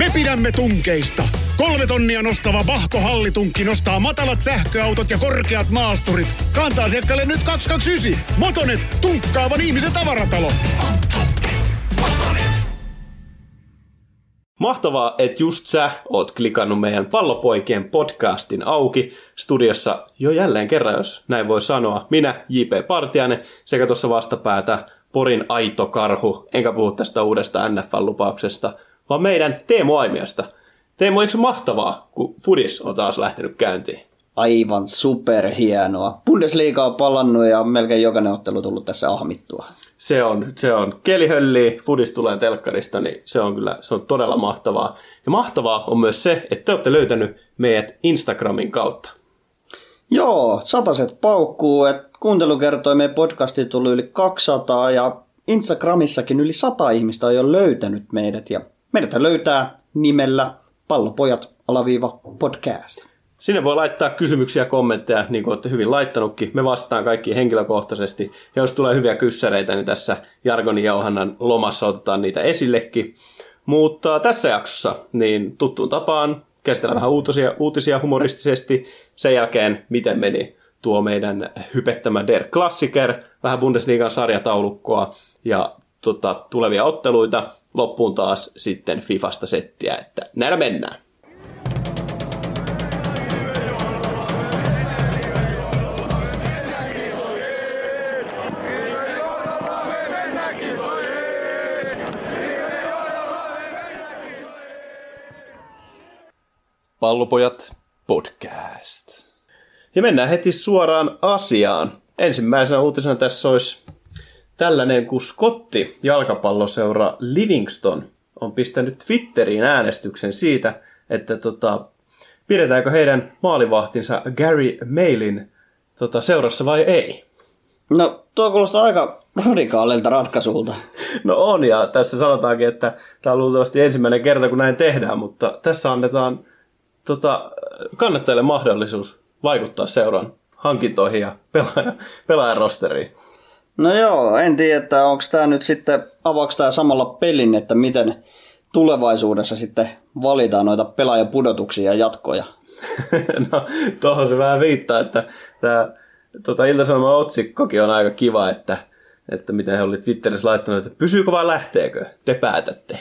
Me pidämme tunkeista. Kolme tonnia nostava Bahko Hallitunkki nostaa matalat sähköautot ja korkeat maasturit. Kantaa asiakkaalle nyt 229. Motonet, tunkkaavan ihmisen tavaratalo. Mahtavaa, että just sä oot klikannut meidän Pallopoikien podcastin auki. Studiossa jo jälleen kerran, jos näin voi sanoa. Minä, J.P. Partiainen, sekä tuossa vastapäätä Porin aito karhu. Enkä puhu tästä uudesta NFL-lupauksesta, vaan meidän Teemu Aimiasta. Teemu, eikö se mahtavaa, kun Fudis on taas lähtenyt käyntiin? Aivan superhienoa. Bundesliga on palannut ja melkein jokainen ottelu tullut tässä ahmittua. Se on, se on. Kelihölli, Fudis tulee telkkarista, niin se on kyllä, se on todella mahtavaa. Ja mahtavaa on myös se, että te olette löytänyt meidät Instagramin kautta. Joo, sataset paukkuu, että meidän podcasti tullut yli 200 ja Instagramissakin yli 100 ihmistä on jo löytänyt meidät ja meidät löytää nimellä pallopojat alaviiva podcast. Sinne voi laittaa kysymyksiä ja kommentteja, niin kuin olette hyvin laittanutkin. Me vastaan kaikki henkilökohtaisesti. Ja jos tulee hyviä kyssäreitä, niin tässä Jargonin ja Johannan lomassa otetaan niitä esillekin. Mutta tässä jaksossa, niin tuttuun tapaan, käsitellään vähän uutisia, uutisia humoristisesti. Sen jälkeen, miten meni tuo meidän hypettämä Der Klassiker, vähän Bundesliigan sarjataulukkoa ja tota, tulevia otteluita. Loppuun taas sitten Fifasta settiä, että näillä mennään. Pallopojat podcast. Ja mennään heti suoraan asiaan. Ensimmäisenä uutisena tässä olisi tällainen, kun Skotti jalkapalloseura Livingston on pistänyt Twitteriin äänestyksen siitä, että tota, pidetäänkö heidän maalivahtinsa Gary Mailin tota, seurassa vai ei. No, tuo kuulostaa aika radikaalilta ratkaisulta. No on, ja tässä sanotaankin, että tämä on luultavasti ensimmäinen kerta, kun näin tehdään, mutta tässä annetaan tota, kannattajille mahdollisuus vaikuttaa seuran hankintoihin ja pelaaja, pelaajan rosteriin. No joo, en tiedä, että onko tämä nyt sitten, avaako tämä samalla pelin, että miten tulevaisuudessa sitten valitaan noita pelaajapudotuksia ja jatkoja. no, tuohon se vähän viittaa, että tämä tota, Ilta-Sanoman otsikkokin on aika kiva, että, että miten he olivat Twitterissä laittanut, että pysyykö vai lähteekö, te päätätte.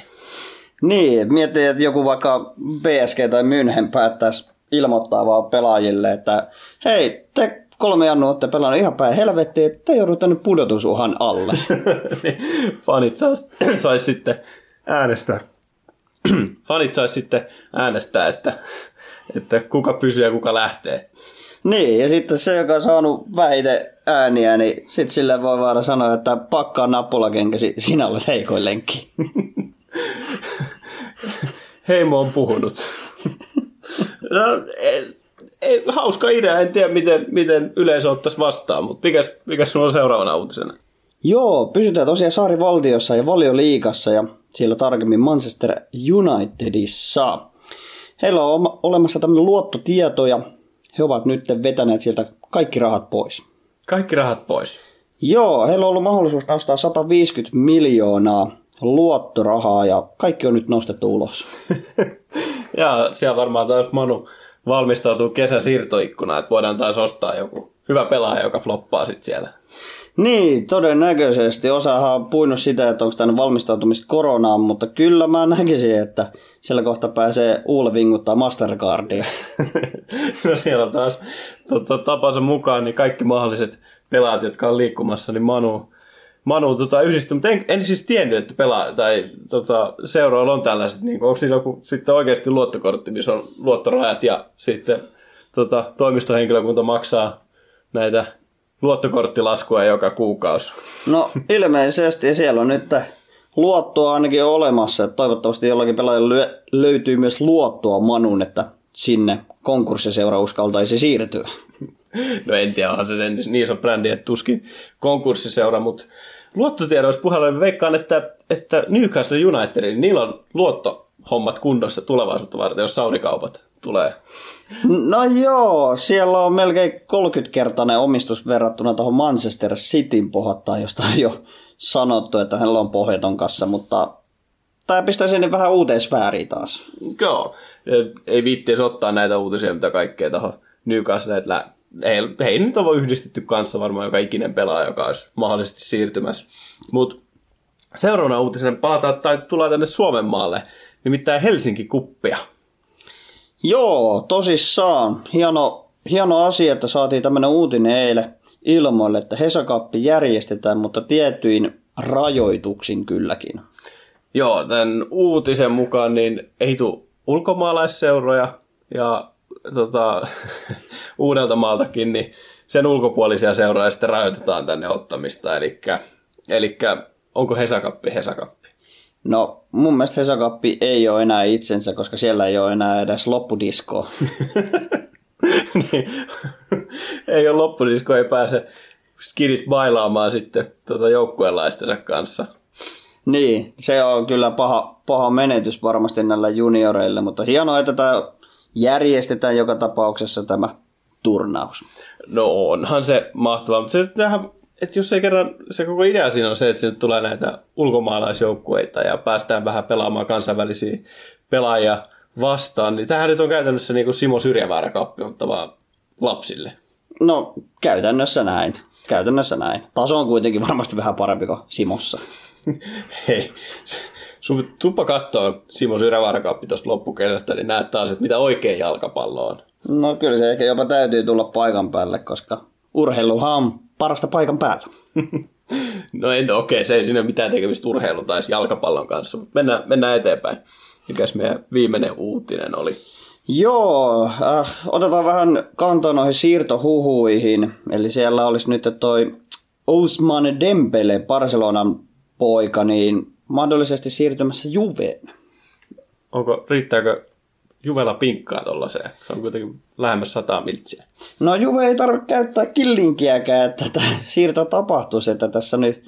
Niin, miettii, että joku vaikka PSG tai München päättäisi ilmoittaa vaan pelaajille, että hei, te kolme jannu olette pelannut ihan päin helvettiin, että te joudutte nyt pudotusuhan alle. Fanit sais, sais sitten äänestää. Fanit sais sitten äänestää, että, että kuka pysyy ja kuka lähtee. Niin, ja sitten se, joka on saanut vähiten ääniä, niin sitten sille voi vaan sanoa, että pakkaa nappulakenkäsi, sinä olet heikoin lenkki. Heimo on puhunut. No, ei, hauska idea, en tiedä miten, miten yleisö ottaisi vastaan, mutta mikäs, mikäs sulla on seuraavana uutisena? Joo, pysytään tosiaan saarivaltiossa ja valioliikassa ja siellä tarkemmin Manchester Unitedissa. Heillä on olemassa tämmöinen luottotieto ja he ovat nyt vetäneet sieltä kaikki rahat pois. Kaikki rahat pois? Joo, heillä on ollut mahdollisuus nostaa 150 miljoonaa luottorahaa ja kaikki on nyt nostettu ulos. ja siellä varmaan taas Manu valmistautuu kesäsiirtoikkuna, että voidaan taas ostaa joku hyvä pelaaja, joka floppaa sitten siellä. Niin, todennäköisesti. Osahan on puinut sitä, että onko tämä valmistautumista koronaan, mutta kyllä mä näkisin, että siellä kohta pääsee Uule vinguttaa Mastercardia. no siellä taas tapansa mukaan niin kaikki mahdolliset pelaat, jotka on liikkumassa, niin Manu, Manu tota, yhdistyi, mutta en, en, siis tiennyt, että pelaa, tai tota, seuroilla on tällaiset, niin onko siinä joku sitten oikeasti luottokortti, missä on luottorajat ja sitten tota, toimistohenkilökunta maksaa näitä luottokorttilaskua joka kuukausi. No ilmeisesti siellä on nyt luottoa ainakin olemassa, että toivottavasti jollakin pelaajalla löytyy myös luottoa Manun, että sinne konkurssiseura uskaltaisi siirtyä. No en tiedä, onhan se sen niin iso brändi, että tuskin konkurssiseura, mutta luottotiedoissa puheella veikkaan, että, että Newcastle United, niin niillä on luottohommat kunnossa tulevaisuutta varten, jos saudikaupat tulee. No joo, siellä on melkein 30-kertainen omistus verrattuna tuohon Manchester Cityn pohottaan, josta on jo sanottu, että hänellä on pohjaton kassa, mutta Tämä pistää sinne vähän uuteen sfääriin taas. Joo, ei viittiisi ottaa näitä uutisia, mitä kaikkea tuohon Newcastle, että ei, nyt ole yhdistetty kanssa varmaan joka ikinen pelaaja, joka olisi mahdollisesti siirtymässä. Mutta seuraavana uutisena palataan tai tulee tänne Suomen maalle, nimittäin Helsinki-kuppia. Joo, tosissaan. Hieno, hieno asia, että saatiin tämmöinen uutinen eilen ilmoille, että Hesakappi järjestetään, mutta tietyin rajoituksin kylläkin. Joo, tämän uutisen mukaan niin ei tule ulkomaalaisseuroja ja tota, uudelta maaltakin, niin sen ulkopuolisia seuroja sitten rajoitetaan tänne ottamista. Eli onko Hesakappi Hesakappi? No mun mielestä Hesakappi ei ole enää itsensä, koska siellä ei ole enää edes loppudiskoa. niin. ei ole loppudisko, ei pääse skidit bailaamaan sitten tuota joukkueenlaistensa kanssa. Niin, se on kyllä paha, paha menetys varmasti näillä junioreille, mutta hienoa, että tämä järjestetään joka tapauksessa tämä turnaus. No onhan se mahtavaa, mutta se tähän, että jos ei kerran, se koko idea siinä on se, että sinne tulee näitä ulkomaalaisjoukkueita ja päästään vähän pelaamaan kansainvälisiä pelaajia vastaan, niin tämähän nyt on käytännössä niin kuin Simo Syrjäväärä kappi, mutta vaan lapsille. No käytännössä näin. Käytännössä näin. Taso on kuitenkin varmasti vähän parempi kuin Simossa. Hei, sun tuppa katsoa Simo Syrävarkaappi tuosta loppukesästä, niin näet taas, että mitä oikein jalkapallo on. No kyllä se ehkä jopa täytyy tulla paikan päälle, koska urheiluhan on parasta paikan päällä. no en, okei, okay, se ei siinä mitään tekemistä urheilun tai jalkapallon kanssa, mutta mennään, mennään eteenpäin. Mikäs meidän viimeinen uutinen oli? Joo, äh, otetaan vähän kantaa noihin siirtohuhuihin. Eli siellä olisi nyt toi Ousmane Dembele, Barcelonan poika, niin mahdollisesti siirtymässä Juveen. Onko, riittääkö Juvella pinkkaa tuollaiseen? Se on kuitenkin lähemmäs sataa miltsiä. No Juve ei tarvitse käyttää killinkiäkään, että tämä siirto tapahtuisi, että tässä nyt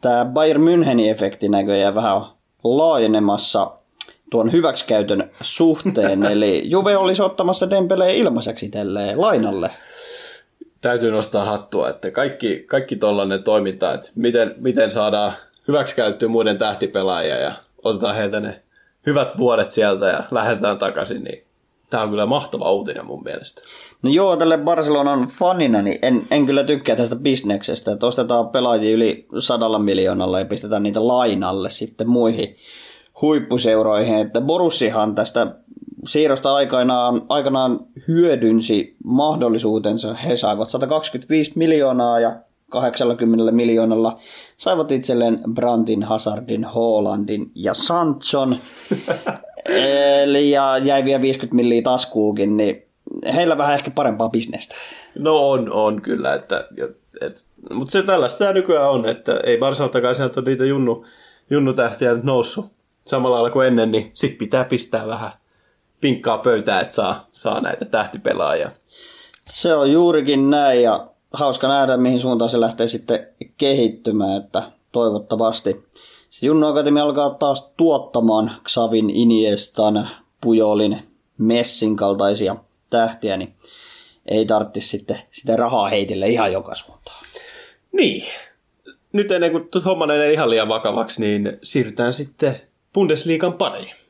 tämä Bayern Münchenin efekti näköjään vähän laajenemassa tuon hyväksikäytön suhteen. Eli Juve olisi ottamassa Dembeleen ilmaiseksi tälleen lainalle. Täytyy nostaa hattua, että kaikki, kaikki tollainen toiminta, että miten, miten saadaan hyväksikäyttöä muiden tähtipelaajia ja otetaan heiltä ne hyvät vuodet sieltä ja lähdetään takaisin, niin tämä on kyllä mahtava uutinen mun mielestä. No joo, tälle Barcelonan fanina, niin en, en kyllä tykkää tästä bisneksestä, että ostetaan pelaajia yli sadalla miljoonalla ja pistetään niitä lainalle sitten muihin huippuseuroihin. Että Borussihan tästä siirrosta aikanaan, aikanaan hyödynsi mahdollisuutensa. He saivat 125 miljoonaa ja 80 miljoonalla saivat itselleen Brandin, Hazardin, Hollandin ja Sanchon. Eli ja jäi vielä 50 milliä taskuukin, niin heillä vähän ehkä parempaa bisnestä. No on, on kyllä, että, et, mutta se tällaista tämä nykyään on, että ei Barsaltakaan sieltä niitä junnu, junnutähtiä nyt noussut samalla lailla kuin ennen, niin sit pitää pistää vähän pinkkaa pöytää, että saa, saa näitä tähtipelaajia. Se on juurikin näin ja hauska nähdä, mihin suuntaan se lähtee sitten kehittymään, että toivottavasti. Se Junnu Akatemia alkaa taas tuottamaan Xavin, Iniestan, Pujolin, Messin kaltaisia tähtiä, niin ei tarvitsisi sitten sitä rahaa heitille ihan joka suuntaan. Niin. Nyt ennen kuin homma menee ihan liian vakavaksi, niin siirrytään sitten Bundesliigan pariin.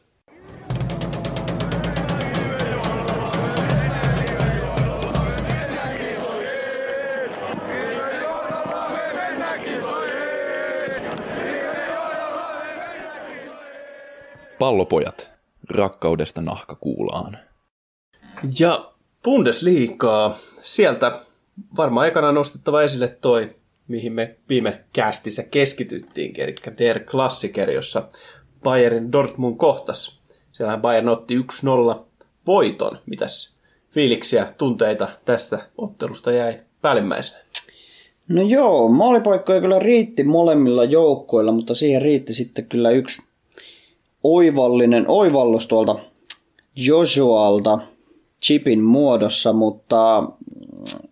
Pallopojat, rakkaudesta nahkakuulaan. Ja Bundesliigaa, sieltä varmaan ekana nostettava esille toi, mihin me viime kästissä keskityttiin, eli Der Klassiker, jossa Bayern Dortmund kohtas. Siellähän Bayern otti 1-0 voiton. Mitäs fiiliksiä, tunteita tästä ottelusta jäi päällimmäisenä? No joo, maalipaikkoja kyllä riitti molemmilla joukkoilla, mutta siihen riitti sitten kyllä yksi oivallinen oivallus tuolta Joshualta chipin muodossa, mutta mm,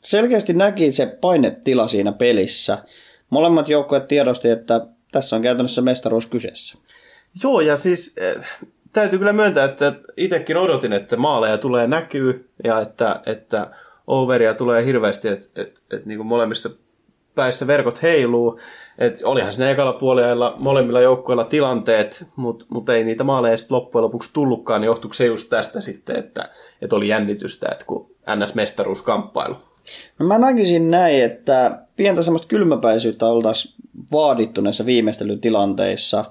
selkeästi näki se painetila siinä pelissä. Molemmat joukkueet tiedosti, että tässä on käytännössä mestaruus kyseessä. Joo, ja siis äh, täytyy kyllä myöntää, että itsekin odotin, että maaleja tulee näkyy ja että, että overia tulee hirveästi, että, että, että niin kuin molemmissa päissä, verkot heiluu. Et olihan siinä ekalla puolella molemmilla joukkueilla tilanteet, mutta mut ei niitä maaleja sitten loppujen lopuksi tullutkaan, niin johtuiko se just tästä sitten, että, että oli jännitystä, että kun NS-mestaruuskamppailu. No mä näkisin näin, että pientä semmoista kylmäpäisyyttä oltaisiin vaadittu näissä viimeistelytilanteissa.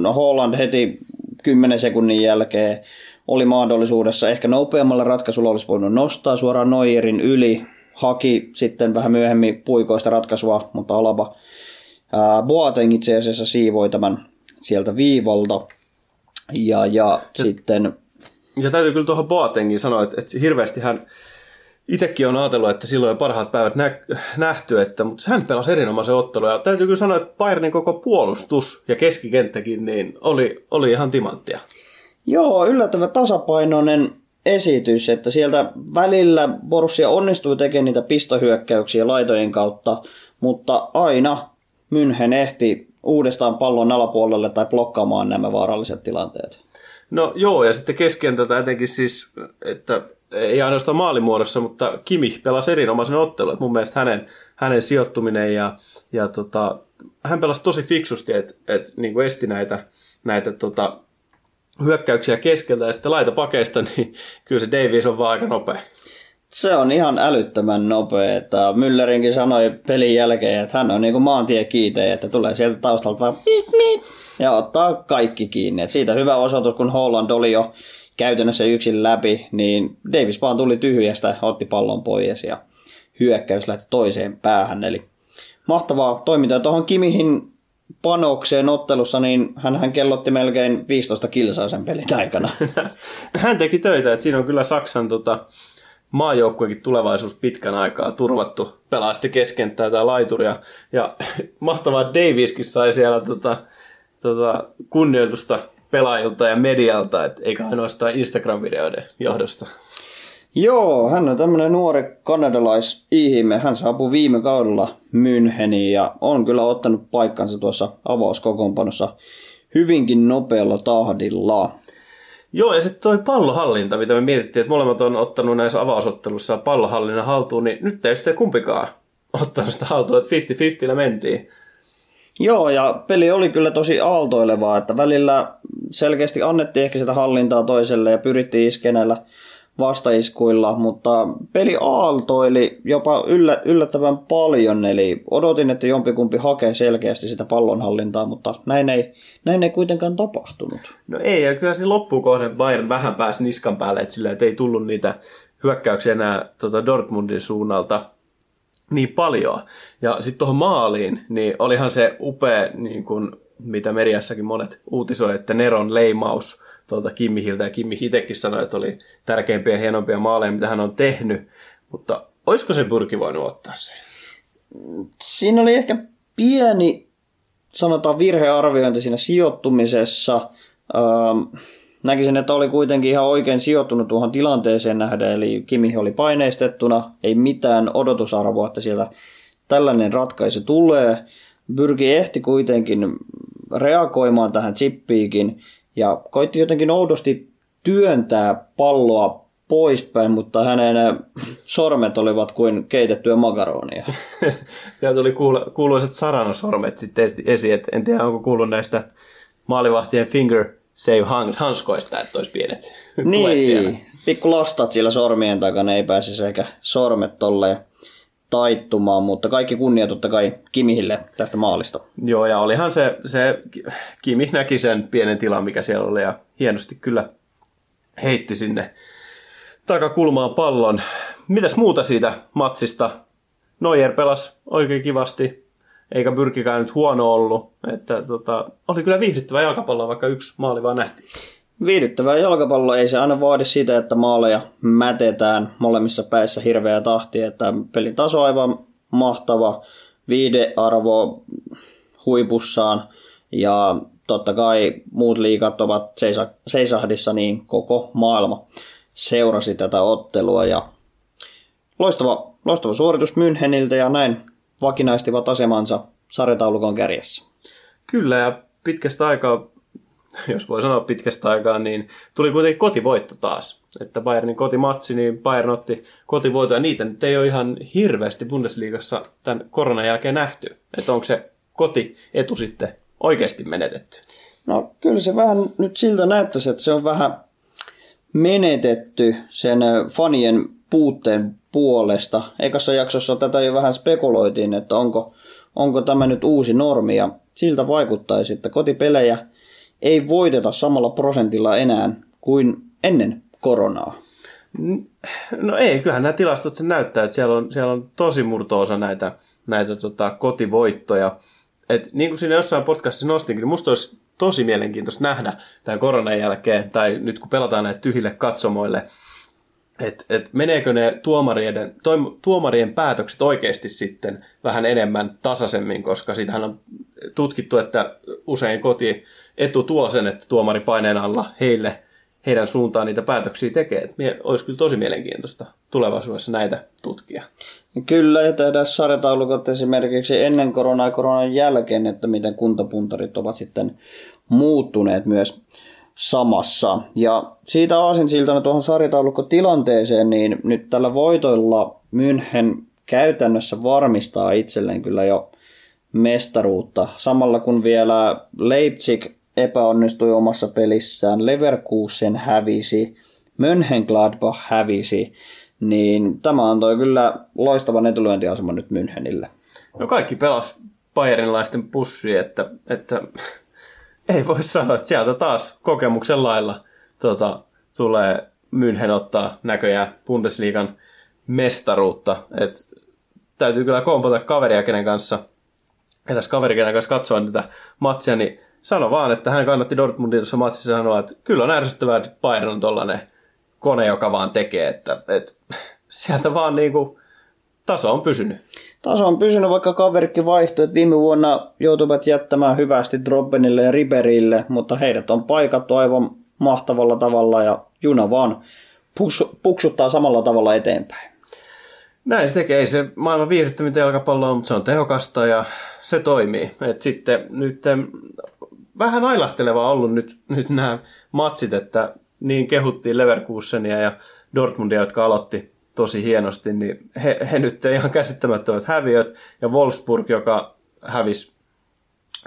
No Holland heti 10 sekunnin jälkeen oli mahdollisuudessa, ehkä nopeammalla ratkaisulla olisi voinut nostaa suoraan Noijerin yli, haki sitten vähän myöhemmin puikoista ratkaisua, mutta Alaba ää, Boateng itse asiassa siivoi tämän sieltä viivalta. Ja, ja, ja sitten... Ja täytyy kyllä tuohon Boatengin sanoa, että, että hirveästi hän itsekin on ajatellut, että silloin parhaat päivät nä- nähty, että, mutta hän pelasi erinomaisen ottelun. Ja täytyy kyllä sanoa, että Bayernin koko puolustus ja keskikenttäkin niin oli, oli ihan timanttia. Joo, yllättävän tasapainoinen esitys, että sieltä välillä Borussia onnistui tekemään niitä pistohyökkäyksiä laitojen kautta, mutta aina München ehti uudestaan pallon alapuolelle tai blokkaamaan nämä vaaralliset tilanteet. No joo, ja sitten keskentältä etenkin siis, että ei ainoastaan maalimuodossa, mutta Kimi pelasi erinomaisen ottelun. Että mun mielestä hänen, hänen sijoittuminen ja, ja tota, hän pelasi tosi fiksusti, että et, niin esti näitä, näitä tota, hyökkäyksiä keskeltä ja sitten laita pakeista, niin kyllä se Davies on vaan aika nopea. Se on ihan älyttömän nopea. Että Müllerinkin sanoi pelin jälkeen, että hän on niin kuin maantiekiitejä, että tulee sieltä taustalta vaan mit, mit, ja ottaa kaikki kiinni. Et siitä hyvä osoitus, kun Holland oli jo käytännössä yksin läpi, niin Davis vaan tuli tyhjästä, otti pallon pois ja hyökkäys lähti toiseen päähän. Eli mahtavaa toimintaa. Tuohon Kimihin panokseen ottelussa, niin hän kellotti melkein 15 kilsaa sen pelin aikana. hän teki töitä, että siinä on kyllä Saksan tota, maajoukkuekin tulevaisuus pitkän aikaa turvattu. Pelaa sitten keskenttää tai laituria. Ja mahtavaa Daviskin sai siellä tota, tota, kunnioitusta pelaajilta ja medialta, et eikä ainoastaan Instagram-videoiden johdosta. Joo, hän on tämmöinen nuori kanadalais-ihme. Hän saapui viime kaudella Müncheniin ja on kyllä ottanut paikkansa tuossa avauskokoonpanossa hyvinkin nopealla tahdilla. Joo, ja sitten toi pallohallinta, mitä me mietittiin, että molemmat on ottanut näissä avausottelussa pallohallinnan haltuun, niin nyt ei sitten kumpikaan ottanut sitä haltuun, että 50-50 mentiin. Joo, ja peli oli kyllä tosi aaltoilevaa, että välillä selkeästi annettiin ehkä sitä hallintaa toiselle ja pyrittiin iskenellä vastaiskuilla, mutta peli aaltoili jopa yllä, yllättävän paljon, eli odotin, että jompikumpi hakee selkeästi sitä pallonhallintaa, mutta näin ei, näin ei kuitenkaan tapahtunut. No ei, ja kyllä se loppukohden Bayern vähän pääsi niskan päälle, että sillä ei tullut niitä hyökkäyksiä enää tota Dortmundin suunnalta niin paljon. Ja sitten tuohon maaliin, niin olihan se upea, niin kuin, mitä mediassakin monet uutisoi, että Neron leimaus tuolta Kimmihiltä, ja Kimmi itsekin sanoi, että oli tärkeimpiä ja hienompia maaleja, mitä hän on tehnyt, mutta olisiko se pyrki voinut ottaa se? Siinä oli ehkä pieni, sanotaan virhearviointi siinä sijoittumisessa. Ähm, näkisin, että oli kuitenkin ihan oikein sijoittunut tuohon tilanteeseen nähden, eli Kimi oli paineistettuna, ei mitään odotusarvoa, että siellä tällainen ratkaisu tulee. Byrki ehti kuitenkin reagoimaan tähän chippiikin ja koitti jotenkin oudosti työntää palloa poispäin, mutta hänen sormet olivat kuin keitettyä makaronia. Siellä tuli kuuluiset saranasormet sitten esiin, että en tiedä onko kuullut näistä maalivahtien finger save hanskoista, että olisi pienet Niin, pikku lastat siellä sormien takana, ei pääse sekä sormet tolleen taittumaan, mutta kaikki kunnia totta kai Kimihille tästä maalista. Joo, ja olihan se, se Kimi näki sen pienen tilan, mikä siellä oli, ja hienosti kyllä heitti sinne takakulmaan pallon. Mitäs muuta siitä matsista? Neuer pelasi oikein kivasti, eikä pyrkikään nyt huono ollut. Että, tota, oli kyllä viihdyttävä jalkapallo, vaikka yksi maali vaan nähtiin. Viihdyttävää jalkapallo ei se aina vaadi sitä, että maaleja mätetään molemmissa päissä hirveä tahti, että pelin taso aivan mahtava, viidearvo huipussaan ja totta kai muut liikat ovat seisahdissa, niin koko maailma seurasi tätä ottelua ja loistava, loistava suoritus Müncheniltä ja näin vakinaistivat asemansa sarjataulukon kärjessä. Kyllä ja pitkästä aikaa jos voi sanoa pitkästä aikaa, niin tuli kuitenkin kotivoitto taas. Että Bayernin kotimatsi, niin Bayern otti kotivoitto, ja niitä nyt ei ole ihan hirveästi Bundesliigassa tämän koronan jälkeen nähty. Että onko se kotietu sitten oikeasti menetetty? No kyllä se vähän nyt siltä näyttäisi, että se on vähän menetetty sen fanien puutteen puolesta. Ekassa jaksossa tätä jo vähän spekuloitiin, että onko, onko tämä nyt uusi normi ja siltä vaikuttaisi, että kotipelejä ei voiteta samalla prosentilla enää kuin ennen koronaa. No ei, kyllähän nämä tilastot sen näyttää, että siellä on, siellä on tosi murto-osa näitä, näitä tota, kotivoittoja. Et niin kuin siinä jossain podcastissa nostinkin, niin musta olisi tosi mielenkiintoista nähdä tämän koronan jälkeen, tai nyt kun pelataan näitä tyhjille katsomoille, että et meneekö ne tuomarien, tuomarien päätökset oikeasti sitten vähän enemmän tasaisemmin, koska siitähän on tutkittu, että usein koti etu tuo sen, että tuomari paineen alla heille, heidän suuntaan niitä päätöksiä tekee. Et olisi kyllä tosi mielenkiintoista tulevaisuudessa näitä tutkia. Kyllä, ja tehdään sarjataulukot esimerkiksi ennen koronaa ja koronan jälkeen, että miten kuntapuntarit ovat sitten muuttuneet myös samassa. Ja siitä aasinsiltana tuohon sarjataulukkotilanteeseen, niin nyt tällä voitoilla München käytännössä varmistaa itselleen kyllä jo mestaruutta. Samalla kun vielä Leipzig epäonnistui omassa pelissään, Leverkusen hävisi, Mönchengladbach hävisi, niin tämä antoi kyllä loistavan etulyöntiaseman nyt Münchenille. No kaikki pelas Bayernlaisten pussi, että, että ei voi sanoa, että sieltä taas kokemuksen lailla tota, tulee München ottaa näköjään Bundesliigan mestaruutta. Et täytyy kyllä kompata kaveria, kenen kanssa, eräs kaveri, kenen kanssa katsoa tätä matsia, niin sano vaan, että hän kannatti Dortmundin tuossa matsissa sanoa, että kyllä on ärsyttävää, että Bayern on tollainen kone, joka vaan tekee, että, että sieltä vaan niin kuin, taso on pysynyt. Taso on pysynyt, vaikka kaverikin vaihtui, että viime vuonna joutuivat jättämään hyvästi Drobbenille ja Riberille, mutta heidät on paikattu aivan mahtavalla tavalla ja juna vaan puksuttaa samalla tavalla eteenpäin. Näin se tekee. Ei se maailman viihdyttämintä jalkapalloa, mutta se on tehokasta ja se toimii. Et sitten nyt vähän ailahtelevaa ollut nyt, nyt nämä matsit, että niin kehuttiin Leverkusenia ja Dortmundia, jotka aloitti tosi hienosti, niin he, he nyt ihan käsittämättömät häviöt, ja Wolfsburg, joka hävisi,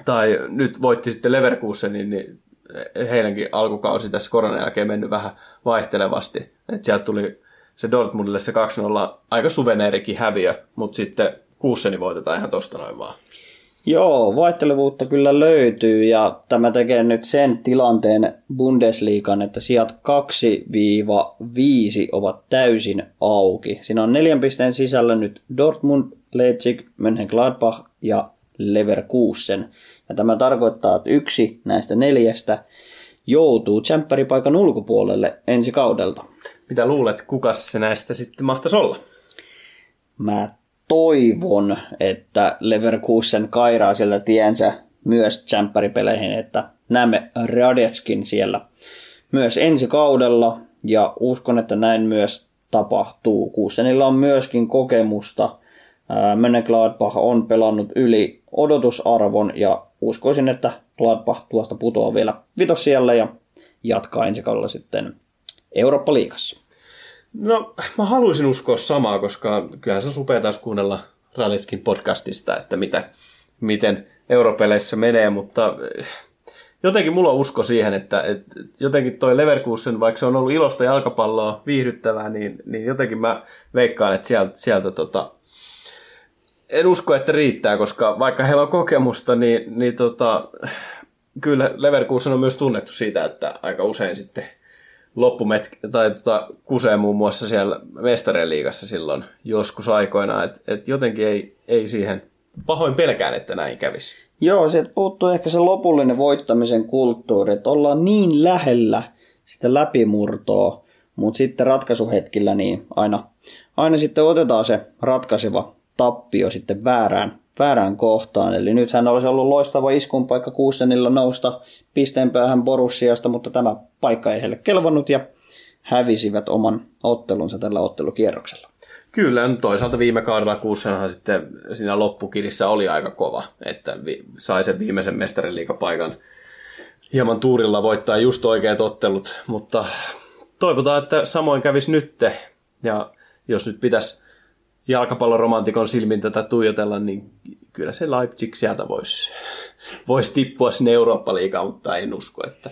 tai nyt voitti sitten Leverkusenin, niin heidänkin alkukausi tässä koronan jälkeen mennyt vähän vaihtelevasti. että sieltä tuli se Dortmundille se 2-0 aika suveneerikin häviö, mutta sitten Kuusseni voitetaan ihan tosta noin vaan. Joo, vaihtelevuutta kyllä löytyy ja tämä tekee nyt sen tilanteen Bundesliigan, että sijat 2-5 ovat täysin auki. Siinä on neljän pisteen sisällä nyt Dortmund, Leipzig, Mönchengladbach ja Leverkusen. Ja tämä tarkoittaa, että yksi näistä neljästä joutuu tsempäripaikan ulkopuolelle ensi kaudelta. Mitä luulet, kuka se näistä sitten mahtaisi olla? Mä toivon, että Leverkusen kairaa sieltä tiensä myös tsemppäripeleihin, että näemme Radetskin siellä myös ensi kaudella ja uskon, että näin myös tapahtuu. Kuusenilla on myöskin kokemusta. Menne Gladbach on pelannut yli odotusarvon ja uskoisin, että Gladbach tuosta putoaa vielä vitos siellä ja jatkaa ensi kaudella sitten Eurooppa-liigassa. No, mä haluaisin uskoa samaa, koska kyllähän se supea taas kuunnella Ralitskin podcastista, että mitä, miten europeleissä menee, mutta eh, jotenkin mulla on usko siihen, että, että jotenkin toi Leverkusen, vaikka se on ollut ilosta jalkapalloa viihdyttävää, niin, niin jotenkin mä veikkaan, että sieltä, sieltä tota, en usko, että riittää, koska vaikka heillä on kokemusta, niin, niin tota, kyllä Leverkusen on myös tunnettu siitä, että aika usein sitten loppumet tai tota, kusee muun muassa siellä mestarien liigassa silloin joskus aikoina, että et jotenkin ei, ei siihen pahoin pelkään, että näin kävisi. Joo, sieltä puuttuu ehkä se lopullinen voittamisen kulttuuri, että ollaan niin lähellä sitä läpimurtoa, mutta sitten ratkaisuhetkillä niin aina, aina sitten otetaan se ratkaiseva tappio sitten väärään väärään kohtaan. Eli nythän olisi ollut loistava iskun paikka Kuustenilla nousta pisteen päähän Borussiasta, mutta tämä paikka ei heille kelvannut ja hävisivät oman ottelunsa tällä ottelukierroksella. Kyllä, toisaalta viime kaudella Kuussenhan sitten siinä loppukirissä oli aika kova, että sai sen viimeisen mestariliikapaikan hieman tuurilla voittaa just oikeat ottelut, mutta toivotaan, että samoin kävisi nytte. Ja jos nyt pitäisi jalkapalloromantikon silmin tätä tuijotella, niin kyllä se Leipzig sieltä voisi vois tippua sinne Eurooppa-liigaan, mutta en usko, että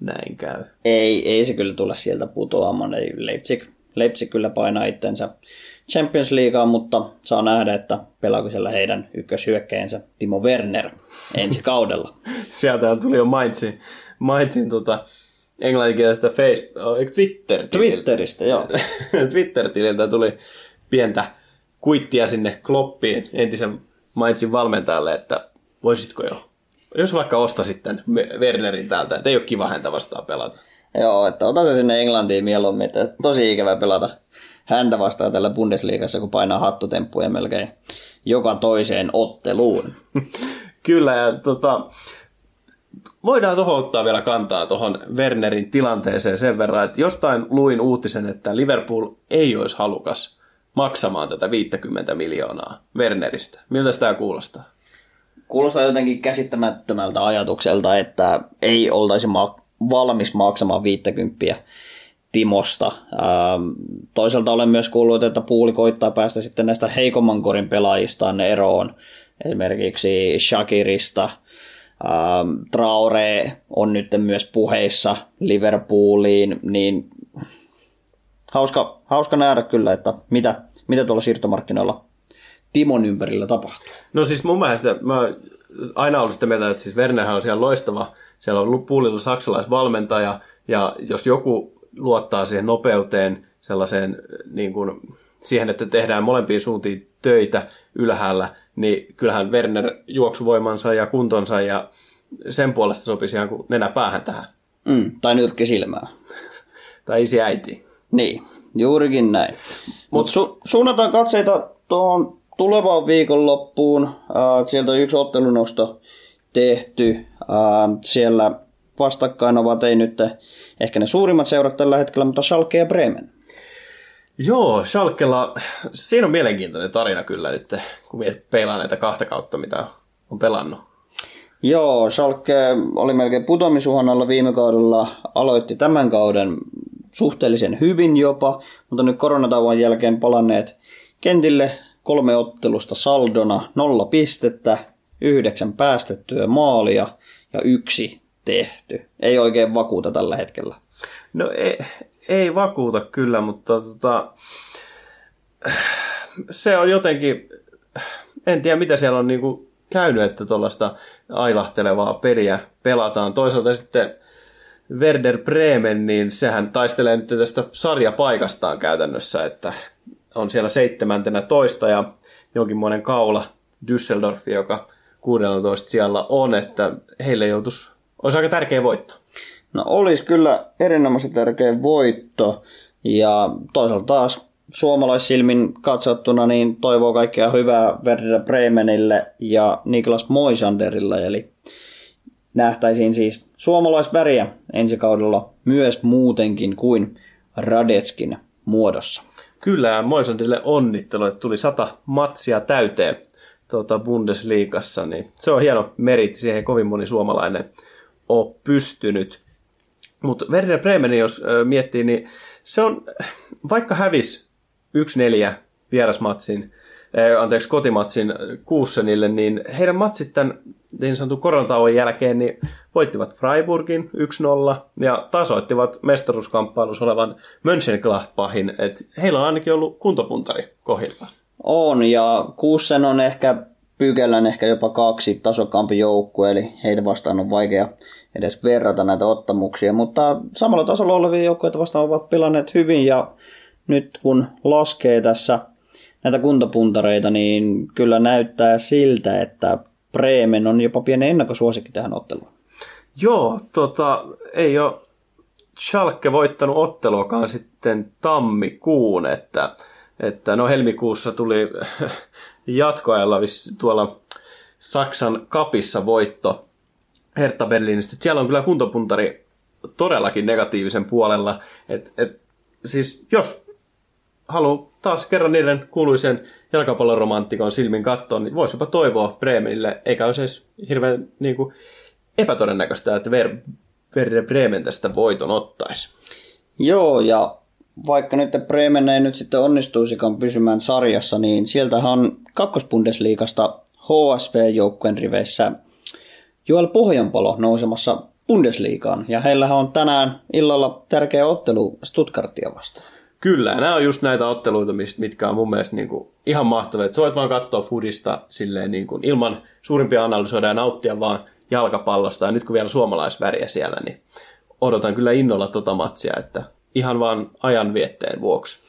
näin käy. Ei, ei se kyllä tule sieltä putoamaan. Ei Leipzig, Leipzig kyllä painaa itsensä Champions Leagueaan, mutta saa nähdä, että pelaako siellä heidän ykköshyökkäjänsä Timo Werner ensi kaudella. Sieltä tuli jo Mainzin, Mainzin tota, englanninkielisestä Facebook, eikö Twitter Twitteristä, joo. Twitter-tililtä tuli pientä kuittia sinne Kloppiin, entisen Mainzin valmentajalle, että voisitko jo, jos vaikka ostasit tämän Wernerin täältä, että ei ole kiva häntä vastaan pelata. Joo, että ota se sinne Englantiin mieluummin, että tosi ikävä pelata häntä vastaan tällä Bundesliigassa, kun painaa hattutemppuja melkein joka toiseen otteluun. Kyllä, ja tota, voidaan tuohon ottaa vielä kantaa tuohon Wernerin tilanteeseen sen verran, että jostain luin uutisen, että Liverpool ei olisi halukas maksamaan tätä 50 miljoonaa Werneristä. Miltä tämä kuulostaa? Kuulostaa jotenkin käsittämättömältä ajatukselta, että ei oltaisi ma- valmis maksamaan 50 Timosta. Ähm, toisaalta olen myös kuullut, että puuli koittaa päästä sitten näistä heikomman korin pelaajistaan eroon. Esimerkiksi Shakirista. Ähm, Traore on nyt myös puheissa Liverpooliin, niin hauska, hauska nähdä kyllä, että mitä, mitä tuolla siirtomarkkinoilla Timon ympärillä tapahtuu. No siis mun mielestä mä aina ollut sitä mieltä, että siis Wernerhän on siellä loistava. Siellä on puulilla saksalaisvalmentaja, ja jos joku luottaa siihen nopeuteen, sellaiseen niin kuin, siihen, että tehdään molempiin suuntiin töitä ylhäällä, niin kyllähän Werner juoksuvoimansa ja kuntonsa ja sen puolesta sopisi ihan kuin nenä päähän tähän. Mm, tai nyrkki silmää. tai isi äiti. Niin, juurikin näin. Mutta su- suunnataan katseita tuohon tulevaan viikonloppuun. Äh, sieltä on yksi ottelunosto tehty. Äh, siellä vastakkain ovat ei nyt ehkä ne suurimmat seurat tällä hetkellä, mutta Schalke ja Bremen. Joo, Schalkella, siinä on mielenkiintoinen tarina kyllä nyt, kun peilaa näitä kahta kautta, mitä on pelannut. Joo, Schalke oli melkein putoamisuhan alla viime kaudella, aloitti tämän kauden suhteellisen hyvin jopa, mutta nyt koronatauon jälkeen palanneet kentille kolme ottelusta saldona, nolla pistettä, yhdeksän päästettyä maalia ja yksi tehty. Ei oikein vakuuta tällä hetkellä. No ei, ei vakuuta kyllä, mutta tota, se on jotenkin, en tiedä mitä siellä on niinku käynyt, että tuollaista ailahtelevaa peliä pelataan. Toisaalta sitten Werder Bremen, niin sehän taistelee nyt tästä sarjapaikastaan käytännössä, että on siellä seitsemäntenä toista ja jonkinmoinen kaula Düsseldorf, joka 16 siellä on, että heille joutuisi, olisi aika tärkeä voitto. No olisi kyllä erinomaisen tärkeä voitto ja toisaalta taas suomalaissilmin katsottuna niin toivoo kaikkea hyvää Werder Bremenille ja Niklas Moisanderille, eli nähtäisiin siis suomalaisväriä ensi kaudella myös muutenkin kuin Radetskin muodossa. Kyllä, Moisandille onnittelu, että tuli sata matsia täyteen tuota Bundesliigassa, niin se on hieno meritti, siihen kovin moni suomalainen on pystynyt. Mutta Werder Bremen, jos miettii, niin se on, vaikka hävis 1-4 vierasmatsin, anteeksi, kotimatsin Kuussenille, niin heidän matsit tämän niin sanotun koronatauon jälkeen niin voittivat Freiburgin 1-0 ja tasoittivat mestaruuskamppailussa olevan Mönchengladbachin. että heillä on ainakin ollut kuntopuntari kohdillaan. On, ja Kuussen on ehkä pykälän ehkä jopa kaksi tasokkaampi joukkue, eli heitä vastaan on vaikea edes verrata näitä ottamuksia, mutta samalla tasolla olevia joukkueita vastaan ovat pelanneet hyvin, ja nyt kun laskee tässä näitä kuntopuntareita, niin kyllä näyttää siltä, että Bremen on jopa pieni ennakkosuosikki tähän otteluun. Joo, tota, ei ole Schalke voittanut otteluakaan sitten tammikuun, että, että no helmikuussa tuli jatkoajalla tuolla Saksan kapissa voitto Hertha Berliinistä. Siellä on kyllä kuntopuntari todellakin negatiivisen puolella. Et, et, siis jos haluaa taas kerran niiden kuuluisen jalkapalloromantikon silmin katsoa, niin voisi jopa toivoa Bremenille, eikä olisi edes hirveän niin kuin, epätodennäköistä, että Ver, Bremen tästä voiton ottaisi. Joo, ja vaikka nyt Bremen ei nyt sitten onnistuisikaan pysymään sarjassa, niin sieltähän on kakkospundesliikasta HSV-joukkueen riveissä Joel Pohjanpalo nousemassa Bundesliigaan. Ja heillähän on tänään illalla tärkeä ottelu Stuttgartia vastaan. Kyllä, nämä on just näitä otteluita, mitkä on mun mielestä niin kuin ihan mahtavia. Että sä voit vaan katsoa Fudista silleen niin kuin ilman suurimpia analysoida ja nauttia vaan jalkapallosta. Ja nyt kun vielä suomalaisväriä siellä, niin odotan kyllä innolla tota matsia, että ihan vaan ajan vietteen vuoksi.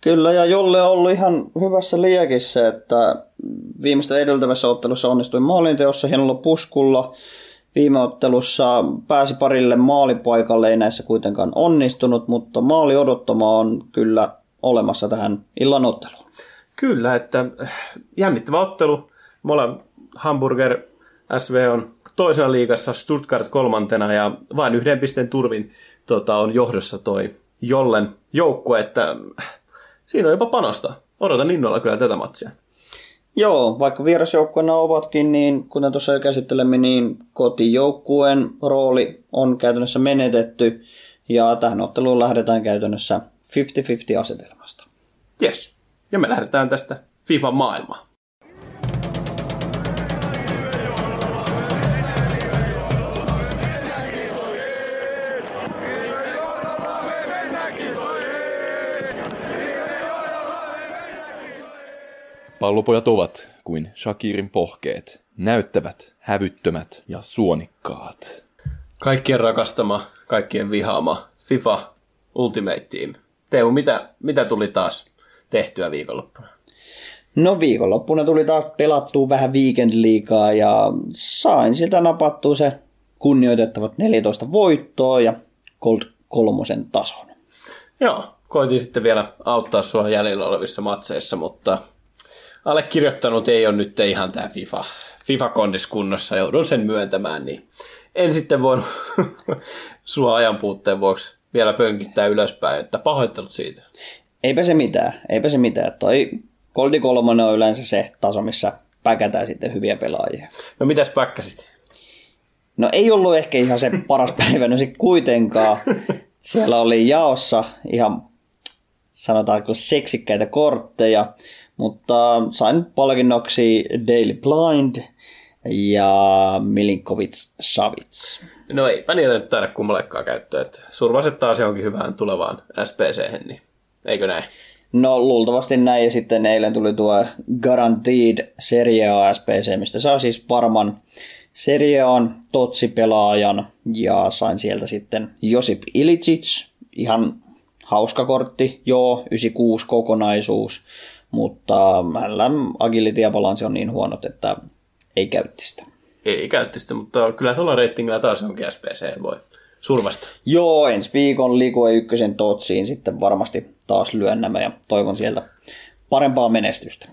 Kyllä, ja Jolle on ollut ihan hyvässä liekissä, että viimeistä edeltävässä ottelussa onnistui maalinteossa hienolla puskulla. Viime ottelussa pääsi parille maalipaikalle, ei näissä kuitenkaan onnistunut, mutta maali odottama on kyllä olemassa tähän illan otteluun. Kyllä, että jännittävä ottelu. Mola Hamburger SV on toisena liigassa, Stuttgart kolmantena ja vain yhden pisteen turvin tota, on johdossa toi Jollen joukkue, että siinä on jopa panosta. Odotan innolla kyllä tätä matsia. Joo, vaikka vierasjoukkueena ovatkin, niin kuten tuossa jo käsittelemme, niin kotijoukkueen rooli on käytännössä menetetty ja tähän otteluun lähdetään käytännössä 50-50 asetelmasta. Yes, ja me lähdetään tästä FIFA-maailmaan. Pallopojat ovat kuin Shakirin pohkeet, näyttävät, hävyttömät ja suonikkaat. Kaikkien rakastama, kaikkien vihaama FIFA Ultimate Team. Teo, mitä, mitä tuli taas tehtyä viikonloppuna? No viikonloppuna tuli taas pelattua vähän weekend liikaa ja sain siltä napattua se kunnioitettavat 14 voittoa ja Gold kolmosen tason. Joo, koitin sitten vielä auttaa sua jäljellä olevissa matseissa, mutta allekirjoittanut ei ole nyt ihan tämä FIFA, FIFA-kondis kunnossa, joudun sen myöntämään, niin en sitten voinut sua ajan puutteen vuoksi vielä pönkittää ylöspäin, että pahoittelut siitä. Eipä se mitään, eipä se mitään. Toi Goldi 3 on yleensä se taso, missä päkätään sitten hyviä pelaajia. No mitäs päkkäsit? No ei ollut ehkä ihan se paras päivä, no se kuitenkaan. Siellä oli jaossa ihan sanotaanko seksikkäitä kortteja, mutta sain palkinnoksi Daily Blind ja Milinkovic Savits. No eipä niitä nyt taida kummallekaan käyttöä. Että survaset taas johonkin hyvään tulevaan SPC, niin eikö näin? No luultavasti näin ja sitten eilen tuli tuo Guaranteed Serie A SPC, mistä saa siis varman Serie A Totsi-pelaajan ja sain sieltä sitten Josip Ilicic, ihan hauska kortti, joo, 96 kokonaisuus, mutta hänellä agility ja balanssi on niin huonot, että ei käytti sitä. Ei käytti sitä, mutta kyllä tuolla reitingillä taas onkin SPC voi survasta. Joo, ensi viikon Ligue ykkösen Totsiin sitten varmasti taas lyönnämä ja toivon sieltä parempaa menestystä.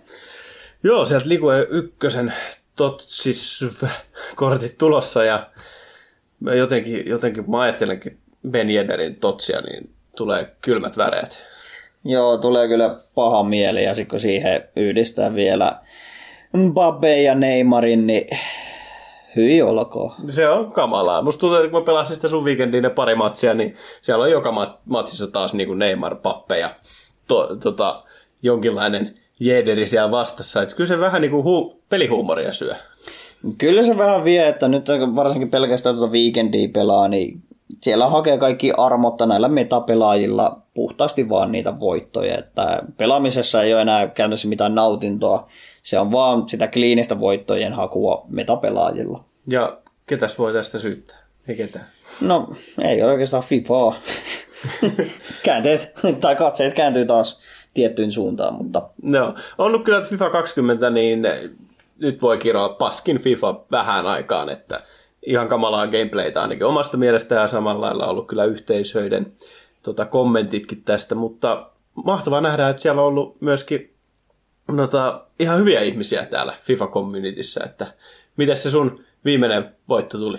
Joo, sieltä Ligue ykkösen Totsis kortit tulossa ja jotenkin, jotenkin mä ajattelenkin Ben Yedderin Totsia, niin tulee kylmät väreet. Joo, tulee kyllä paha mieli ja sitten kun siihen yhdistää vielä Mbappe ja Neymarin, niin hyi olkoon. Se on kamalaa. Musta tuntuu, että kun mä pelasin sitä sun viikendin ne pari matsia, niin siellä on joka matsissa taas niin kuin Neymar, Pappe ja to, tota, jonkinlainen jederi siellä vastassa. Että kyllä se vähän niin kuin hu- pelihuumoria syö. Kyllä se vähän vie, että nyt varsinkin pelkästään tuota weekendia pelaa, niin siellä hakee kaikki armotta näillä metapelaajilla puhtaasti vaan niitä voittoja, että pelaamisessa ei ole enää käytännössä mitään nautintoa, se on vaan sitä kliinistä voittojen hakua metapelaajilla. Ja ketäs voi tästä syyttää? Ei ketään. No, ei oikeastaan FIFAa. Käänteet tai katseet kääntyy taas tiettyyn suuntaan, mutta... No, on ollut kyllä FIFA 20, niin nyt voi kiroa paskin FIFA vähän aikaan, että ihan kamalaa gameplaytä ainakin omasta mielestä ja samalla lailla ollut kyllä yhteisöiden tota, kommentitkin tästä, mutta mahtavaa nähdä, että siellä on ollut myöskin nota, ihan hyviä ihmisiä täällä FIFA-communityssä, että miten se sun viimeinen voitto tuli?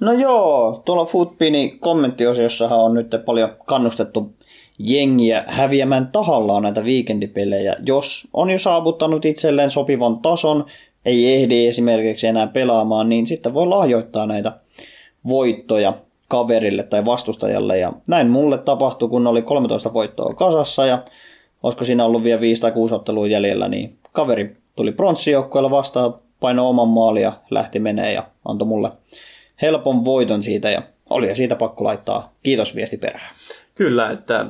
No joo, tuolla Footpini kommenttiosiossahan on nyt paljon kannustettu jengiä häviämään tahallaan näitä viikendipelejä. Jos on jo saavuttanut itselleen sopivan tason, ei ehdi esimerkiksi enää pelaamaan, niin sitten voi lahjoittaa näitä voittoja kaverille tai vastustajalle. Ja näin mulle tapahtui, kun oli 13 voittoa kasassa ja olisiko siinä ollut vielä 5 tai 6 ottelua jäljellä, niin kaveri tuli pronssijoukkoilla vastaan, paino oman maali ja lähti menee ja antoi mulle helpon voiton siitä ja oli siitä pakko laittaa kiitos viesti perään. Kyllä, että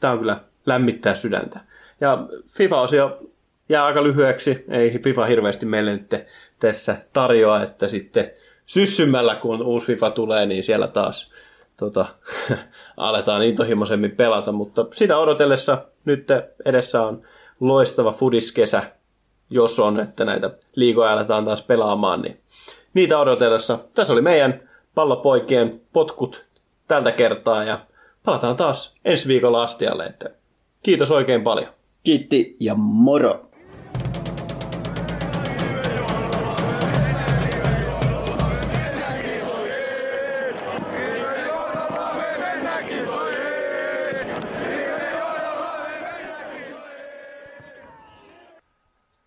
tämä on kyllä lämmittää sydäntä. Ja FIFA-osio jää aika lyhyeksi, ei FIFA hirveästi meille nyt tässä tarjoa, että sitten syssymällä, kun uusi FIFA tulee, niin siellä taas tota, aletaan intohimoisemmin pelata, mutta sitä odotellessa nyt edessä on loistava fudiskesä, jos on, että näitä liigoja aletaan taas pelaamaan, niin niitä odotellessa. Tässä oli meidän pallopoikien potkut tältä kertaa ja palataan taas ensi viikolla astialle, että kiitos oikein paljon. Kiitti ja moro!